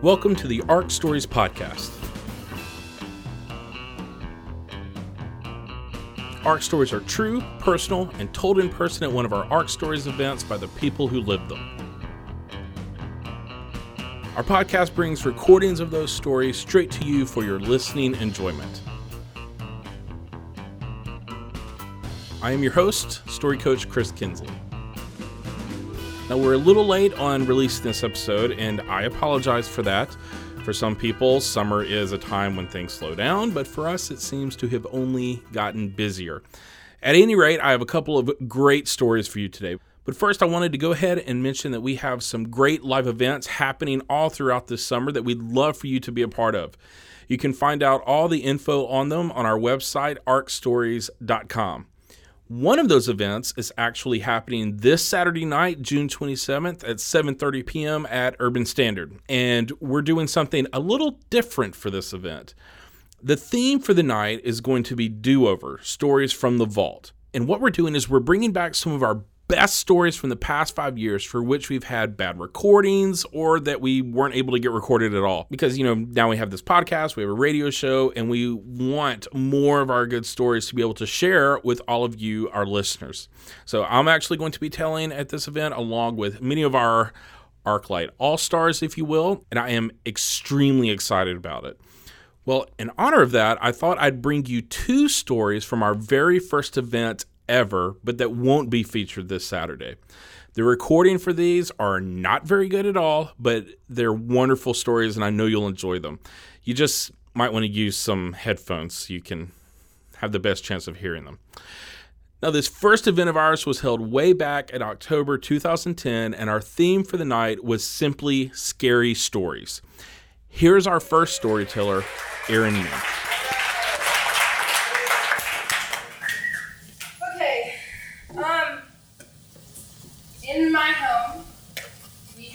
Welcome to the ARC Stories Podcast. ARC stories are true, personal, and told in person at one of our ARC Stories events by the people who lived them. Our podcast brings recordings of those stories straight to you for your listening enjoyment. I am your host, story coach Chris Kinsley. Now, we're a little late on releasing this episode, and I apologize for that. For some people, summer is a time when things slow down, but for us, it seems to have only gotten busier. At any rate, I have a couple of great stories for you today. But first, I wanted to go ahead and mention that we have some great live events happening all throughout this summer that we'd love for you to be a part of. You can find out all the info on them on our website, arcstories.com. One of those events is actually happening this Saturday night, June 27th at 7:30 p.m. at Urban Standard, and we're doing something a little different for this event. The theme for the night is going to be do-over, stories from the vault. And what we're doing is we're bringing back some of our best stories from the past five years for which we've had bad recordings or that we weren't able to get recorded at all. Because, you know, now we have this podcast, we have a radio show, and we want more of our good stories to be able to share with all of you, our listeners. So I'm actually going to be telling at this event along with many of our ArcLight All Stars, if you will, and I am extremely excited about it. Well, in honor of that, I thought I'd bring you two stories from our very first event ever, but that won't be featured this Saturday. The recording for these are not very good at all, but they're wonderful stories and I know you'll enjoy them. You just might want to use some headphones so you can have the best chance of hearing them. Now, this first event of ours was held way back in October 2010, and our theme for the night was simply scary stories. Here's our first storyteller, Erin Eaton.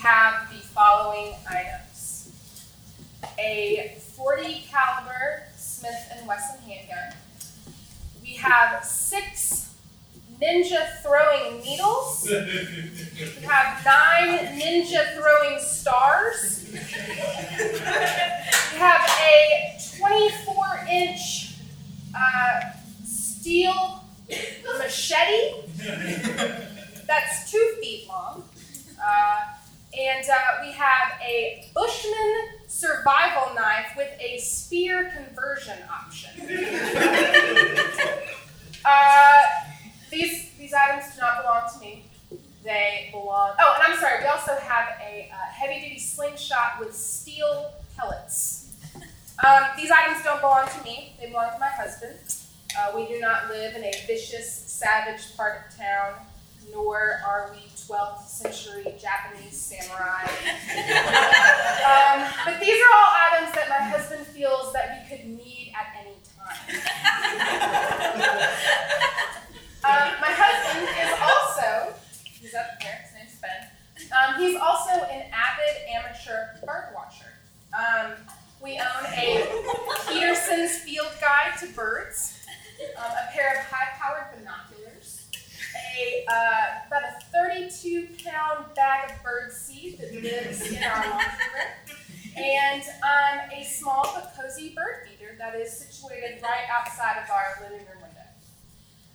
have the following items. A 40 caliber Smith & Wesson handgun. We have six ninja throwing needles. We have nine ninja throwing stars. We have a 24 inch uh, steel machete that's two feet long. Uh, and uh, we have a Bushman survival knife with a spear conversion option. uh, these, these items do not belong to me. They belong. Oh, and I'm sorry, we also have a uh, heavy duty slingshot with steel pellets. Um, these items don't belong to me, they belong to my husband. Uh, we do not live in a vicious, savage part of town, nor are we 12th century Japanese samurai. um, but these are all items that my husband feels that we could need at any time. um, my husband is also, he's up here, his name's Ben. Um, he's also an avid amateur bird watcher. Um, we own a Peterson's Field Guide to Birds, um, a pair of high-powered binoculars, a uh, about a 32 pound bag of bird seed that lives in our and um, a small but cozy bird feeder that is situated right outside of our living room window.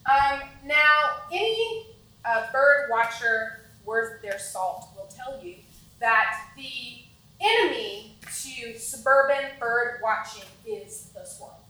Um, now, any uh, bird watcher worth their salt will tell you that the enemy to suburban bird watching is the squirrel.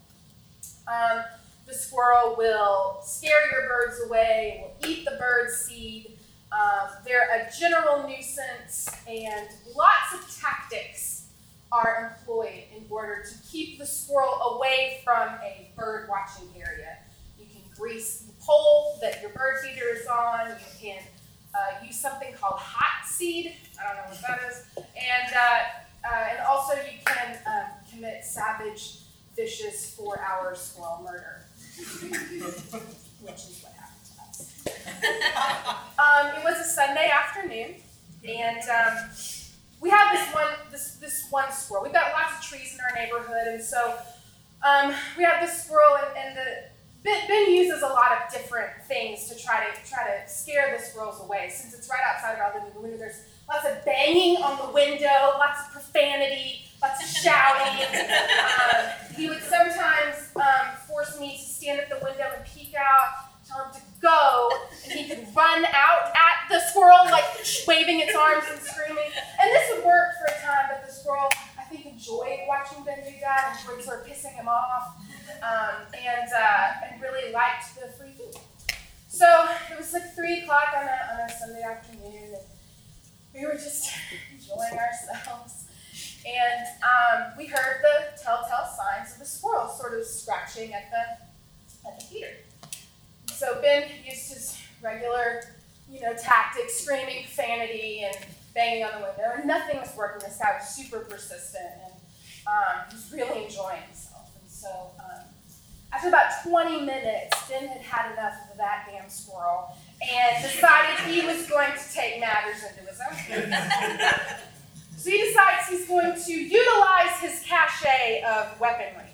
Um, the squirrel will scare your birds away, will eat the bird seed. Um, they're a general nuisance, and lots of tactics are employed in order to keep the squirrel away from a bird watching area. You can grease the pole that your bird feeder is on, you can uh, use something called hot seed. I don't know what that is. And, uh, uh, and also, you can um, commit savage, vicious four hour squirrel murder which is what happened to us. Um, it was a Sunday afternoon, and um, we have this one this this one squirrel. We've got lots of trees in our neighborhood, and so um, we have this squirrel, and, and the Ben, uses a lot of different things to try to try to scare the squirrels away. Since it's right outside of our living room, there's lots of banging on the window, lots of profanity, lots of shouting. Um, he would sometimes um, force me to stand at the window and peek out, tell him to go, and he could run out at the squirrel, like waving its arms and screaming. And this would work for a time, but the squirrel, I think, enjoyed watching Ben do that, enjoyed sort of pissing him off, um, and, uh, and really liked the free food. So it was like 3 o'clock on a, on a Sunday afternoon, and we were just enjoying ourselves. And um, we heard the telltale signs of the squirrel sort of scratching at the at the heater. So Ben used his regular, you know, tactics, screaming profanity and banging on the window, and nothing was working. This guy was super persistent, and um, he was really enjoying himself. And so um, after about 20 minutes, Ben had had enough of that damn squirrel and decided he was going to take matters into his own hands. so he decides he's going to utilize his cachet of weaponry.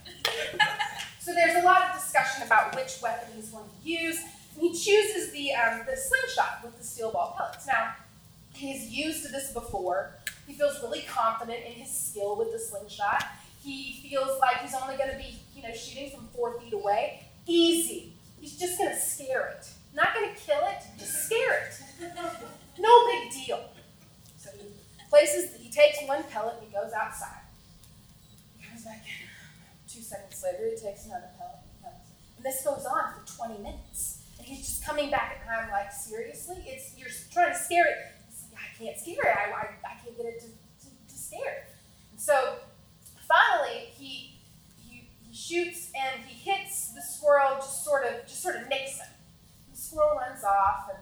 So there's a lot of discussion about which weapon he's going to use. And he chooses the, um, the slingshot with the steel ball pellets. Now, he's used this before. He feels really confident in his skill with the slingshot. He feels like he's only going to be, you know, shooting from four feet away. Easy. He's just going to scare it. Not going to kill it, just scare it. No big deal. So he places, he takes one pellet and he goes outside. He comes back in. Two seconds later, he takes another pellet and this goes on for 20 minutes. And he's just coming back, and I'm like, seriously? It's you're trying to scare it. I can't scare it. I, I, I can't get it to, to, to scare. And so finally, he, he he shoots and he hits the squirrel. Just sort of just sort of nicks him. The squirrel runs off, and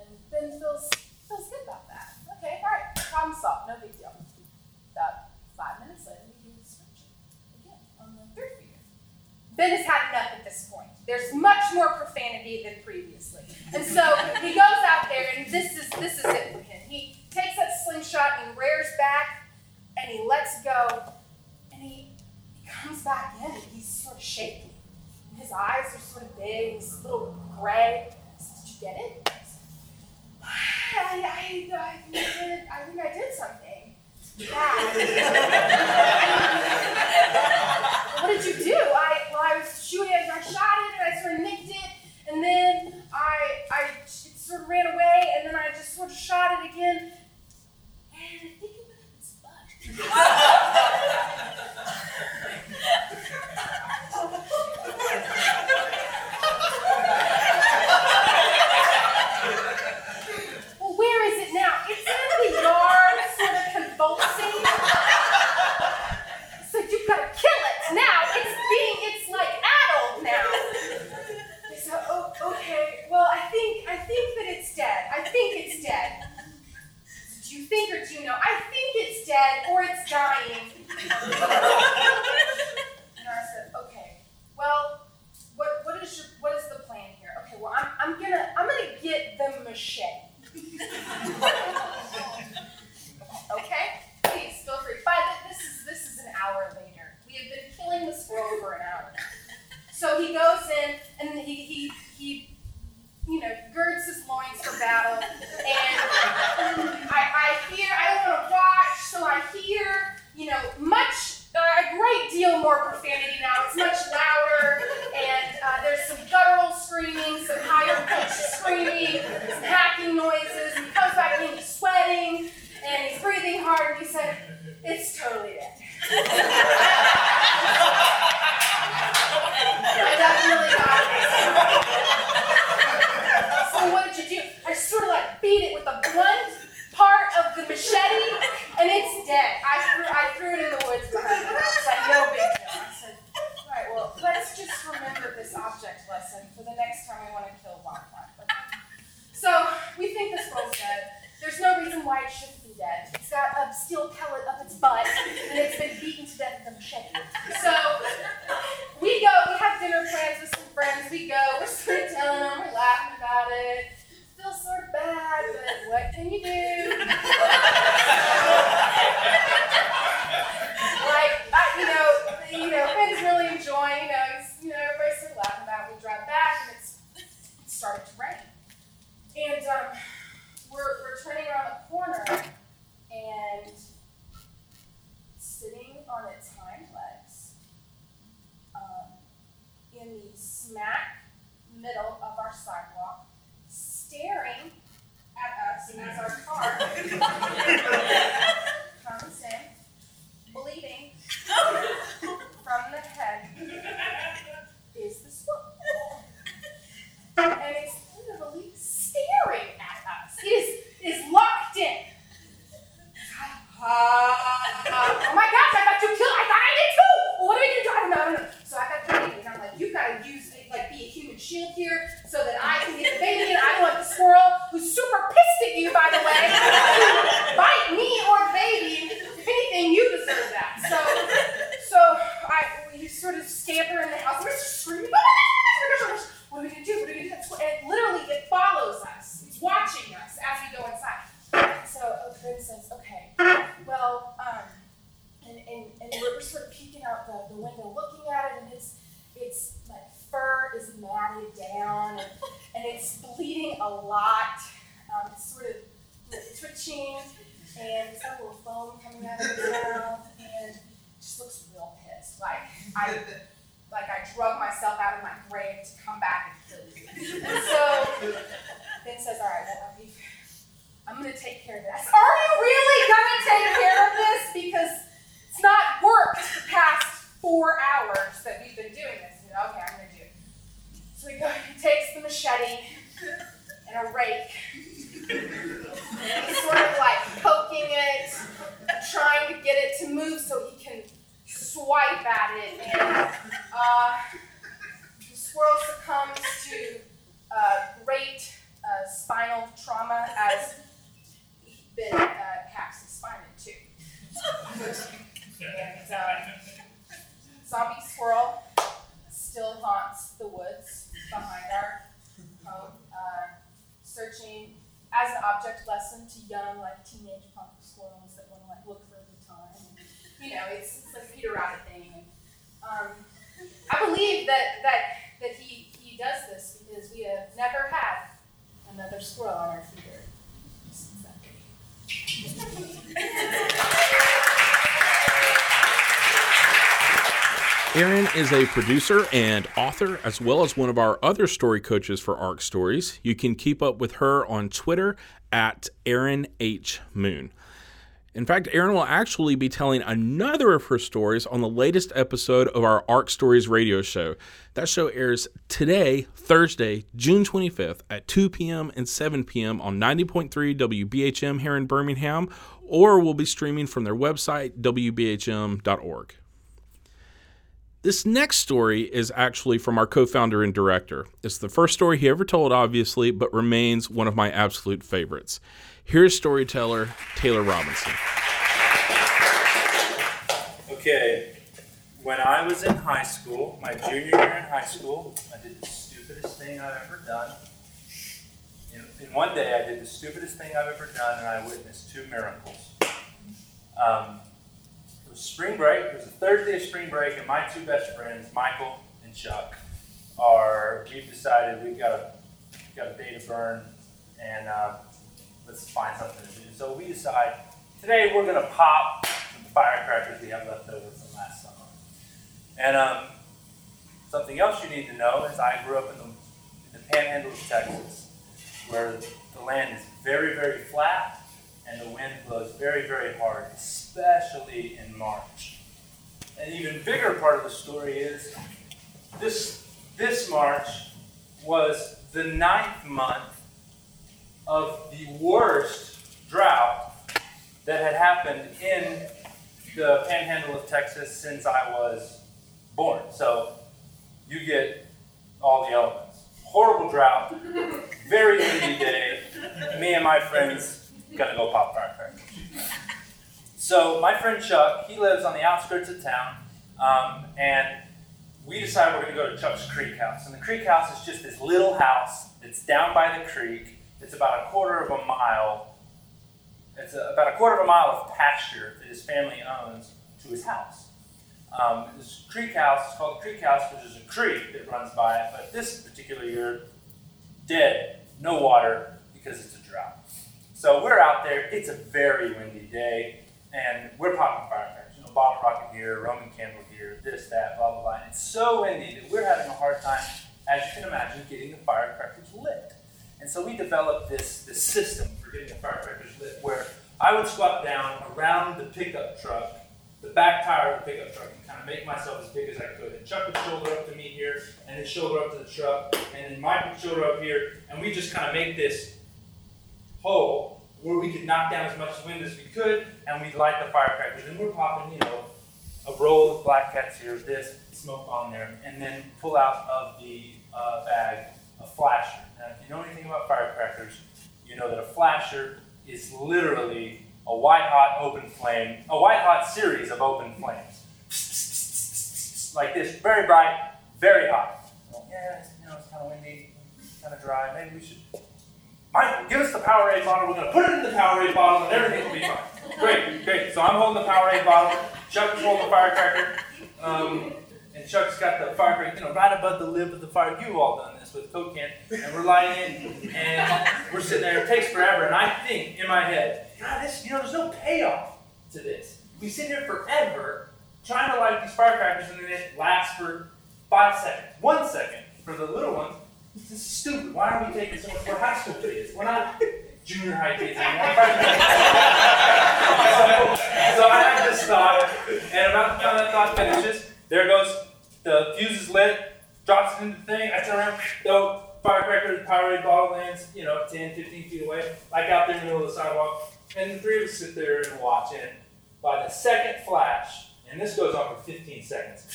and Ben feels feels good about that. Okay, all right, problem solved. No big deal. About five minutes later, we do the scratching again on the third finger. Ben has had enough at this point. There's much more profanity than previously. And so he goes out there, and this is this is it for him. He takes that slingshot and he rears back, and he lets go, and he, he comes back in, and he's sort of shaky. And his eyes are sort of big, he's a little gray. Did you get it? I, I, I, think I did, I think I did something bad. what did you do? I well, I was shooting it, I shot it, and I sort of nicked it, and then I, I it sort of ran away, and then I just sort of shot it again, and I think it went up its butt. Well, where is it now? It's in the yard, sort of convulsing. So you've got to kill it now. It's being, it's like addled now. I said, oh, okay. Well, I think, I think that it's dead. I think it's dead. Do you think or do you know? I think it's dead or it's dying. And I said, okay. Well, what, what is your, what is the plan here? Okay. Well, I'm, I'm gonna, I'm gonna get the machete. Okay? Please feel free. By the, this is this is an hour later. We have been killing the squirrel for an hour. He goes in and he he he you know girds his loins for battle. And I, I hear I don't want to watch, so I hear you know much uh, a great deal more profanity now. It's much louder, and uh, there's some guttural screaming, some higher pitched screaming, some hacking noises. And he comes back in, he's sweating, and he's breathing hard. And he said, "It's totally dead." I definitely got it. So what did you do? I sort of like beat it with the blunt part of the machete, and it's dead. I threw, I threw it in the woods behind the house. Like no big deal. I said, all right, well, let's just remember this object lesson for the next time we want to kill wildlife. Okay? So we think this girl's dead. There's no reason why it shouldn't be dead. It's got a steel pellet up its butt, and it's been beaten to death with a machete. So we go, we have dinner plans We go, we're sort of telling them, we're laughing about it. Feels sort of bad, but what can you do? Erin is a producer and author, as well as one of our other story coaches for ARC Stories. You can keep up with her on Twitter at Erin H. Moon. In fact, Erin will actually be telling another of her stories on the latest episode of our ARC Stories radio show. That show airs today, Thursday, June 25th at 2 p.m. and 7 p.m. on 90.3 WBHM here in Birmingham, or will be streaming from their website, WBHM.org. This next story is actually from our co founder and director. It's the first story he ever told, obviously, but remains one of my absolute favorites. Here's storyteller Taylor Robinson. Okay, when I was in high school, my junior year in high school, I did the stupidest thing I've ever done. In, in one day, I did the stupidest thing I've ever done, and I witnessed two miracles. Um, was spring break. It was the third day of spring break, and my two best friends, Michael and Chuck, are. We've decided we've got a got a day to burn, and uh, let's find something to do. So we decide today we're going to pop some firecrackers we have left over from last summer. And um, something else you need to know is I grew up in the, in the panhandle of Texas, where the land is very, very flat and the wind blows very, very hard, especially in March. An even bigger part of the story is this, this March was the ninth month of the worst drought that had happened in the panhandle of Texas since I was born. So you get all the elements. Horrible drought, very windy day. Me and my friends gonna go pop firecrackers. So my friend Chuck, he lives on the outskirts of town, um, and we decided we're gonna go to Chuck's Creek House. And the Creek House is just this little house that's down by the creek it's about a quarter of a mile. It's a, about a quarter of a mile of pasture that his family owns to his house. Um, this creek house is called the Creek House, which is a creek that runs by it. But this particular year, dead, no water because it's a drought. So we're out there. It's a very windy day, and we're popping firecrackers. You know, bottle rocket here, Roman candle here, this, that, blah blah blah. And it's so windy that we're having a hard time, as you can imagine, getting the firecrackers lit. And so we developed this, this system for getting the firecrackers lit where I would squat down around the pickup truck, the back tire of the pickup truck, and kind of make myself as big as I could. And Chuck would shoulder up to me here, and then shoulder up to the truck, and then Mike would shoulder up here, and we just kind of make this hole where we could knock down as much wind as we could, and we'd light the firecrackers. And we're popping, you know, a roll of black cats here, this, smoke on there, and then pull out of the uh, bag a flasher. Now, if you know anything about firecrackers, you know that a flasher is literally a white hot open flame, a white hot series of open flames. Like this, very bright, very hot. Yeah, you know, it's kind of windy, kind of dry. Maybe we should. Michael, give us the Powerade bottle. We're going to put it in the Powerade bottle and everything will be fine. Great, great. So I'm holding the Powerade bottle. Chuck is holding the firecracker. Um, and Chuck's got the firecracker, you know, right above the lip of the fire. You've all done this with Coke can. And we're lighting it, and we're sitting there. It takes forever. And I think in my head, God, this, you know, there's no payoff to this. We sit here forever trying to light these firecrackers, and then it lasts for five seconds, one second for the little ones. This is stupid. Why are we taking so much? We're high school kids. We're not junior high kids anymore. so, so I have this thought, and about the time that thought finishes, there goes the fuse is lit, drops it into the thing. I turn around, the firecracker, the Powerade bottle lands, you know, 10, 15 feet away, like out there in the middle of the sidewalk. And the three of us sit there and watch. And by the second flash, and this goes on for 15 seconds,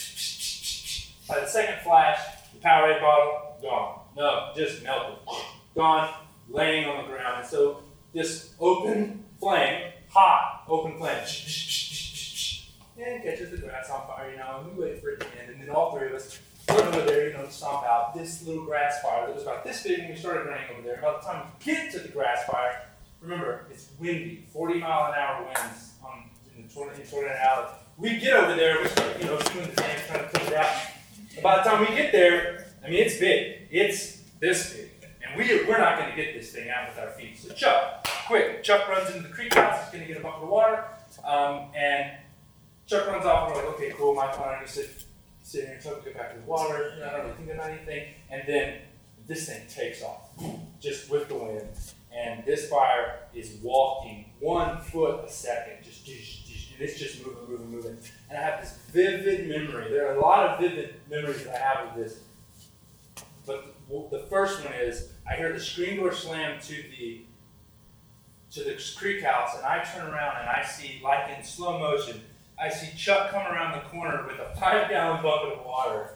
by the second flash, the Powerade bottle, gone. No, just melted. Gone, laying on the ground. And so this open flame, hot open flame, and catches the grass on fire, you know, and we wait for it to end. And then all three of us run over there, you know, to stomp out this little grass fire that was about this big when we started running over there. By the time we get to the grass fire, remember, it's windy, 40 mile an hour winds on, in the Tornado, Alley. We get over there, we start, you know, doing the thing, trying to put it out. By the time we get there, I mean, it's big. It's this big. And we, we're not going to get this thing out with our feet. So Chuck, quick, Chuck runs into the creek house, he's going to get a bucket of water, um, and Chuck runs off, and we're like, okay, cool, and I just sit, sit here and Chuck get back to the water, you know, I don't really think about anything. And then this thing takes off, just with the wind. And this fire is walking one foot a second, just, just, just and it's just moving, moving, moving. And I have this vivid memory. There are a lot of vivid memories that I have of this. But the first one is I hear the screen door slam to the to the creek house, and I turn around and I see, like in slow motion, I see Chuck come around the corner with a five gallon bucket of water.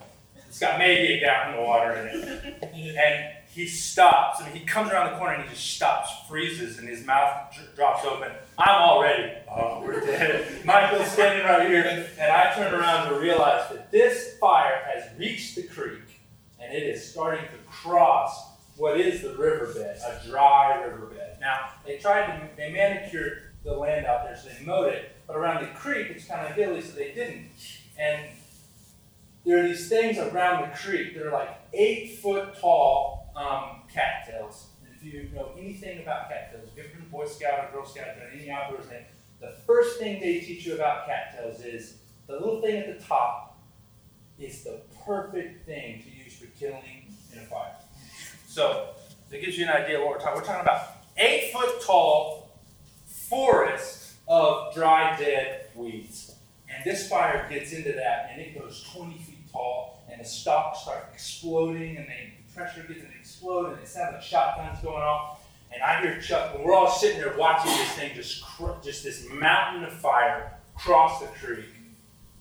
It's got maybe a gallon of water in it. And he stops. I mean, he comes around the corner and he just stops, freezes, and his mouth dr- drops open. I'm already, oh, we're dead. Michael's standing right here, and I turn around to realize that this fire has reached the creek and it is starting to cross what is the riverbed, a dry riverbed. Now, they tried to, they manicured the land out there, so they mowed it, but around the creek, it's kind of hilly, so they didn't. And there are these things around the creek that are like eight foot tall um, cattails. And if you know anything about cattails, if you've been a Boy Scout or Girl Scout, or any outdoors thing, the first thing they teach you about cattails is the little thing at the top is the perfect thing to for killing in a fire. So, that gives you an idea of what we're talking. We're talking about eight foot tall forest of dry, dead weeds. And this fire gets into that, and it goes 20 feet tall, and the stalks start exploding, and they, the pressure gets to explode, and it sounds like shotguns going off. And I hear Chuck, and we're all sitting there watching this thing just, cr- just this mountain of fire cross the creek.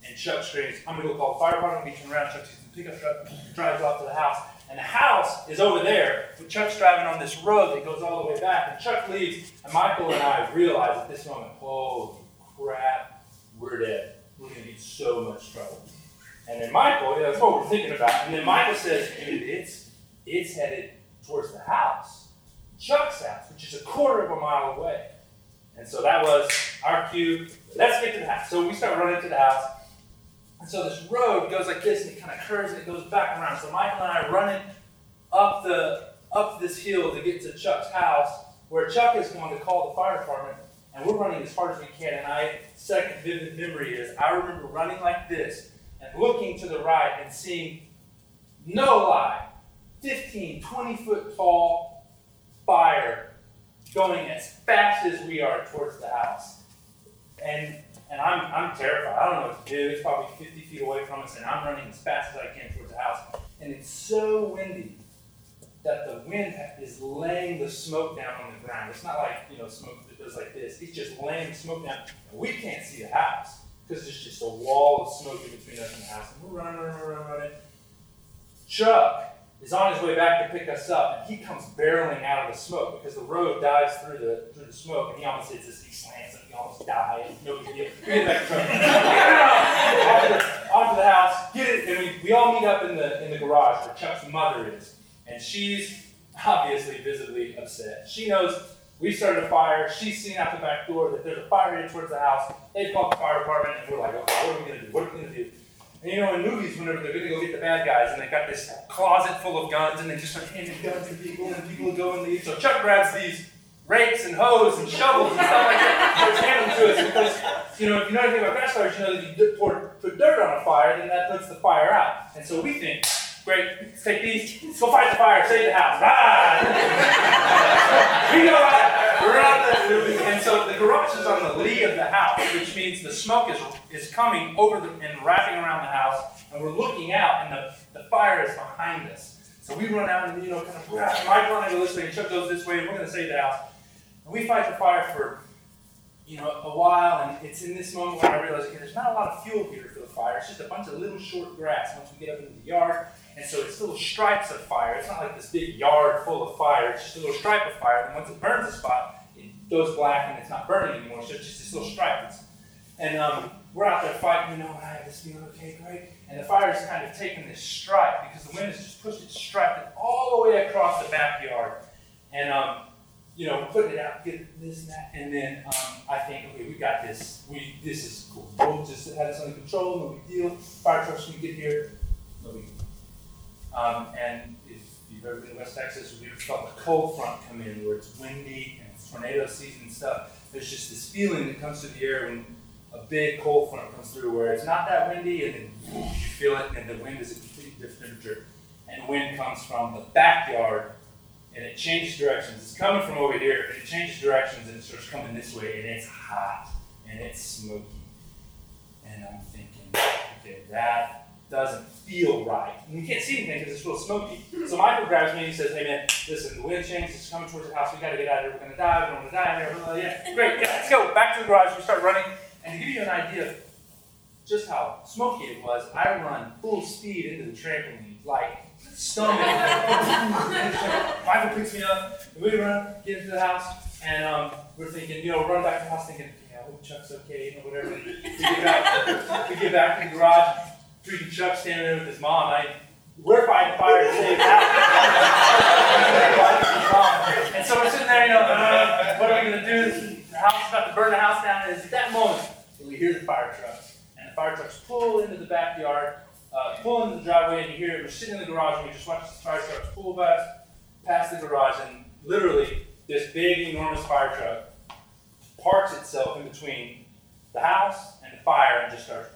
And Chuck screams, I'm to go call the fire department. We turn around, Chuck the pickup truck, drives off to the house. And the house is over there, but Chuck's driving on this road that goes all the way back. And Chuck leaves, and Michael and I realize at this moment, holy crap, we're dead. We're going to in so much trouble. And then Michael, yeah, that's what we're thinking about. And then Michael says, dude, it's, it's headed towards the house, Chuck's house, which is a quarter of a mile away. And so that was our cue. Let's get to the house. So we start running to the house. And so this road goes like this, and it kind of curves, and it goes back around. So Michael and I are running up the up this hill to get to Chuck's house, where Chuck is going to call the fire department, and we're running as hard as we can. And I second vivid memory is I remember running like this and looking to the right and seeing no lie, 15, 20 foot tall fire going as fast as we are towards the house. And and I'm, I'm terrified. I don't know what to do. It's probably 50 feet away from us, and I'm running as fast as I can towards the house. And it's so windy that the wind is laying the smoke down on the ground. It's not like, you know, smoke that goes like this. It's just laying the smoke down. And we can't see the house because there's just a wall of smoke in between us and the house. And we're running, running, running, running. Chuck is on his way back to pick us up, and he comes barreling out of the smoke because the road dives through the through the smoke, and he almost hits us. He slams and he almost dies. No big deal. We get back to onto, the house. Get it, and we, we all meet up in the in the garage where Chuck's mother is, and she's obviously visibly upset. She knows we started a fire. She's seen out the back door that there's a fire headed towards the house. They called the fire department, and we're like, okay, what are we gonna do? What are we gonna do? And you know, in movies, whenever they're gonna go get the bad guys, and they've got this closet full of guns, and they just start handing guns to people, and people go and leave. So Chuck grabs these rakes and hoes and shovels and stuff like that, and handing them to us because, you know, if you know anything about grass fires, you know that you pour, put dirt on a fire, then that puts the fire out. And so we think, great, let's take these, let's go fight the fire, save the house. Ah! we go out, we're out the, and so garage is on the lee of the house, which means the smoke is, is coming over the, and wrapping around the house, and we're looking out, and the, the fire is behind us. So we run out and, you know, kind of, Mike running this way, and Chuck goes this way, and we're going to save the house. And we fight the fire for, you know, a while, and it's in this moment when I realize, okay, there's not a lot of fuel here for the fire. It's just a bunch of little short grass once we get up into the yard. And so it's little stripes of fire. It's not like this big yard full of fire. It's just a little stripe of fire. And once it burns a spot, goes black and it's not burning anymore. So it's just this little stripe. and um, we're out there fighting, you know, and I have this feeling, okay, great. And the fire is kind of taking this stripe because the wind has just pushed it striped all the way across the backyard. And um, you know, putting it out, get this and that, and then um, I think, okay, we got this. We this is cool. We'll just have this under control. No big deal. Fire trucks can get here. No big deal. Um, and if you've ever been to West Texas, we've felt the cold front come in where it's windy tornado season stuff. There's just this feeling that comes through the air when a big cold front comes through where it's not that windy and then you feel it and the wind is a completely different temperature. And wind comes from the backyard and it changes directions. It's coming from over here, and it changes directions, and it starts coming this way, and it's hot, and it's smoky. And I'm thinking, okay, that doesn't feel right. And you can't see anything because it's real smoky. So Michael grabs me and he says, hey man, listen, the wind changes, it's coming towards the house, we gotta get out of here, we're gonna die, we don't wanna die in here. Yeah, great, yeah, let's go. Back to the garage, we start running. And to give you an idea of just how smoky it was, I run full speed into the trampoline, like stomach. Michael picks me up, and we run, get into the house, and um, we're thinking, you know, run back to the house thinking, yeah, I hope Chuck's okay, you know, whatever. We get back, we get back to the garage, freaking Chuck standing there with his mom. I, we're fighting fire to save house. and so we're sitting there, you know, uh, what are we going to do? The house is about to burn the house down. And it's at that moment that we hear the fire trucks. And the fire trucks pull into the backyard uh, pull into the driveway and you hear it. We're sitting in the garage and we just watch the fire trucks pull past, past the garage, and literally this big, enormous fire truck parks itself in between the house and the fire and just starts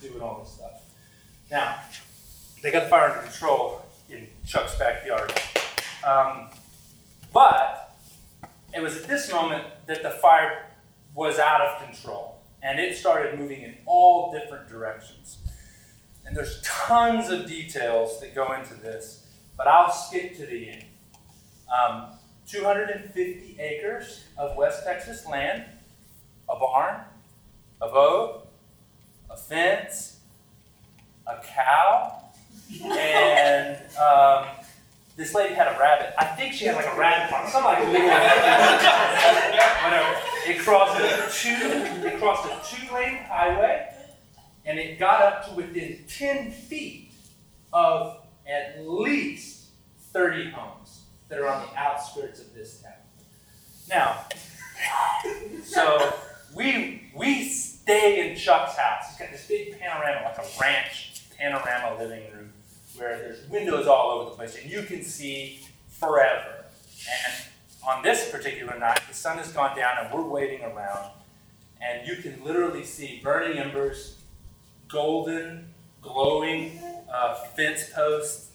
doing all this stuff. Now, they got the fire under control in Chuck's backyard. Um, but it was at this moment that the fire was out of control and it started moving in all different directions. And there's tons of details that go into this, but I'll skip to the end. Um, 250 acres of West Texas land, a barn, a boat, a fence, a cow, and um, this lady had a rabbit. I think she had like a rabbit something like whatever. It crossed a two, it crossed a two-lane highway and it got up to within 10 feet of at least 30 homes that are on the outskirts of this town. Now, so we we stay in Chuck's house. He's got this big panorama, like a ranch panorama living room, where there's windows all over the place, and you can see forever. And on this particular night, the sun has gone down, and we're waiting around, and you can literally see burning embers golden, glowing uh, fence posts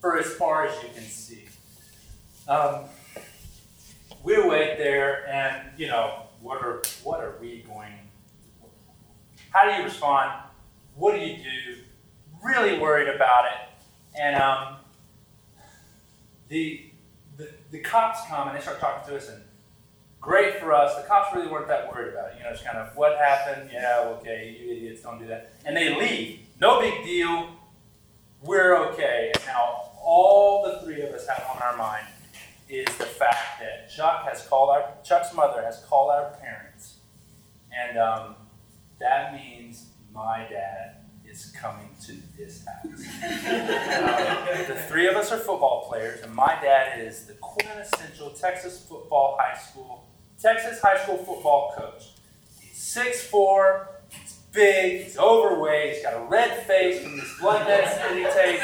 for as far as you can see. Um, we wait there, and you know what are what are we going? How do you respond? What do you do? Really worried about it, and um, the, the the cops come and they start talking to us and great for us. The cops really weren't that worried about it. You know, it's kind of what happened. Yeah, okay, you idiots don't do that, and they leave. No big deal. We're okay. And now all the three of us have on our mind is the fact that Chuck has called our Chuck's mother has called our parents, and um, that means my dad is coming to this house. uh, the three of us are football players, and my dad is the quintessential Texas football high school Texas high school football coach. He's 6'4", he's big, he's overweight, he's got a red face from this blood that he takes.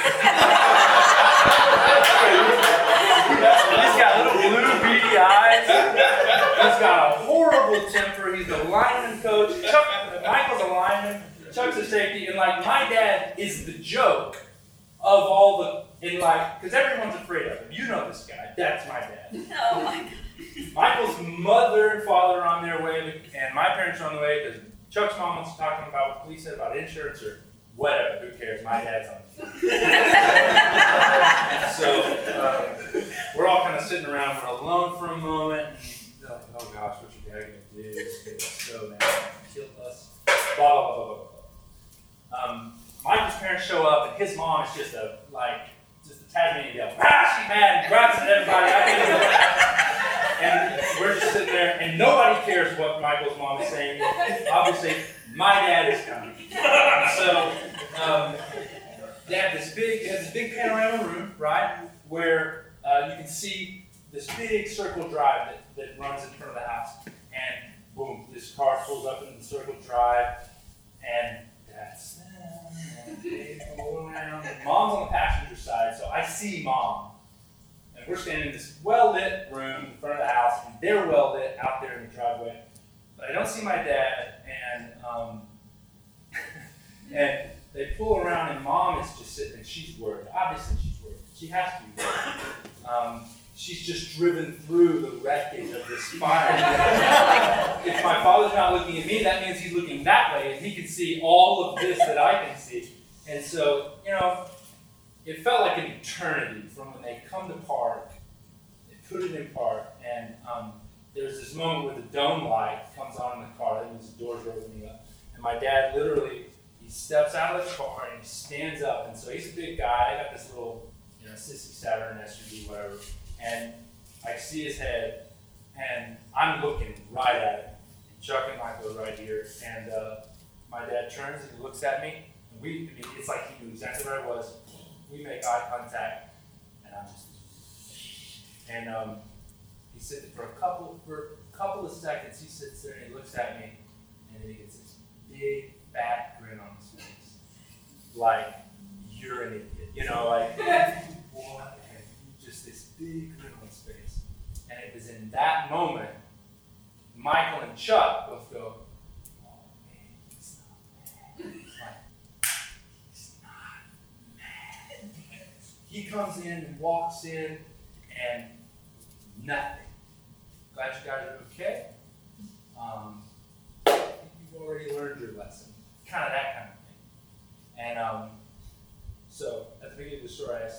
he's got little blue beady eyes. He's got a horrible temper. He's a lineman coach. Chuck, Michael's a lineman. Chuck's a safety. And like my dad is the joke of all the in like because everyone's afraid of him. You know this guy. That's my dad. Oh my God. Michael's mother and father are on their way, and my parents are on the way because Chuck's mom was talking about what the police said about insurance or whatever. Who cares? My dad's on. so uh, we're all kind of sitting around. We're alone for a moment. And like, oh gosh, what's your dad gonna do? He's so mad. Kill us. Blah blah blah blah blah. Um, Michael's parents show up, and his mom is just a like just a Tasmanian devil. Ah, she's mad. and Grabs at everybody. I and we're just sitting there, and nobody cares what Michael's mom is saying. Obviously, my dad is coming. So um, they have this big, they have this big panorama room, right, where uh, you can see this big circle drive that, that runs in front of the house. And boom, this car pulls up into the circle drive, and that's. They around. Mom's on the passenger side, so I see mom and we're standing in this well lit room in front of the house, and they're well lit out there in the driveway. But I don't see my dad, and um, and they pull around, and mom is just sitting, and she's worried. Obviously, she's worried. She has to be worried. Um, she's just driven through the wreckage of this fire. if my father's not looking at me, that means he's looking that way, and he can see all of this that I can see. And so, you know, it felt like an eternity from when they come to park, they put it in park, and um, there's this moment where the dome light comes on in the car, that means the doors are opening up. And my dad literally, he steps out of the car and he stands up. And so he's a big guy. I got this little, you know, sissy Saturn SUV, whatever. And I see his head, and I'm looking right at him. And Chuck and Michael are right here. And uh, my dad turns and he looks at me. And we, I mean, it's like he knew exactly where I was we make eye contact, and I'm just, and um, he sits for a couple for a couple of seconds. He sits there and he looks at me, and then he gets this big fat grin on his face, like you're an idiot, you know, like what? Big his face, and it was in that moment, Michael and Chuck both go. Oh, man, he's not mad. He's like, he's not mad. He comes in and walks in and nothing. Glad you guys are okay. Um, you've already learned your lesson. Kind of that kind of thing. And um, so at the beginning of the story, I,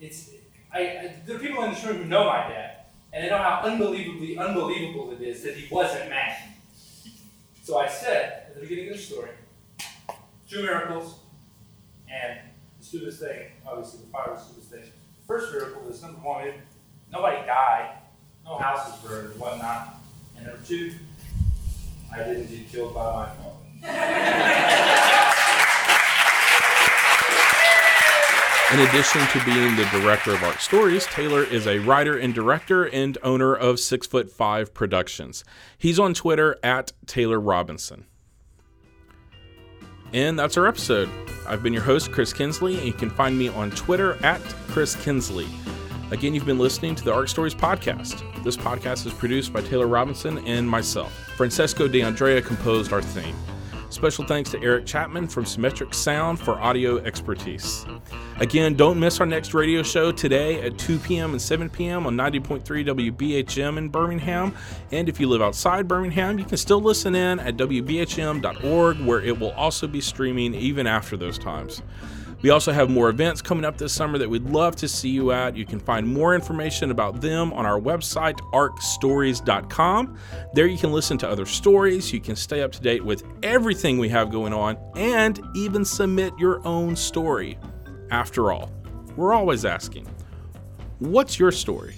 it's I, I, there are people in this room who know my dad, and they know how unbelievably unbelievable it is that he wasn't mad. So I said at the beginning of the story, two miracles, and the stupidest thing, obviously, the fire was the stupidest thing. The first miracle is number one, nobody died, no houses burned, and whatnot. And number two, I didn't get killed by my phone. In addition to being the director of ARC Stories, Taylor is a writer and director and owner of Six Foot Five Productions. He's on Twitter at Taylor Robinson. And that's our episode. I've been your host, Chris Kinsley, and you can find me on Twitter at Chris Kinsley. Again, you've been listening to the ARC Stories Podcast. This podcast is produced by Taylor Robinson and myself. Francesco De Andrea composed our theme. Special thanks to Eric Chapman from Symmetric Sound for audio expertise. Again, don't miss our next radio show today at 2 p.m. and 7 p.m. on 90.3 WBHM in Birmingham. And if you live outside Birmingham, you can still listen in at WBHM.org, where it will also be streaming even after those times. We also have more events coming up this summer that we'd love to see you at. You can find more information about them on our website, arcstories.com. There you can listen to other stories, you can stay up to date with everything we have going on, and even submit your own story. After all, we're always asking, what's your story?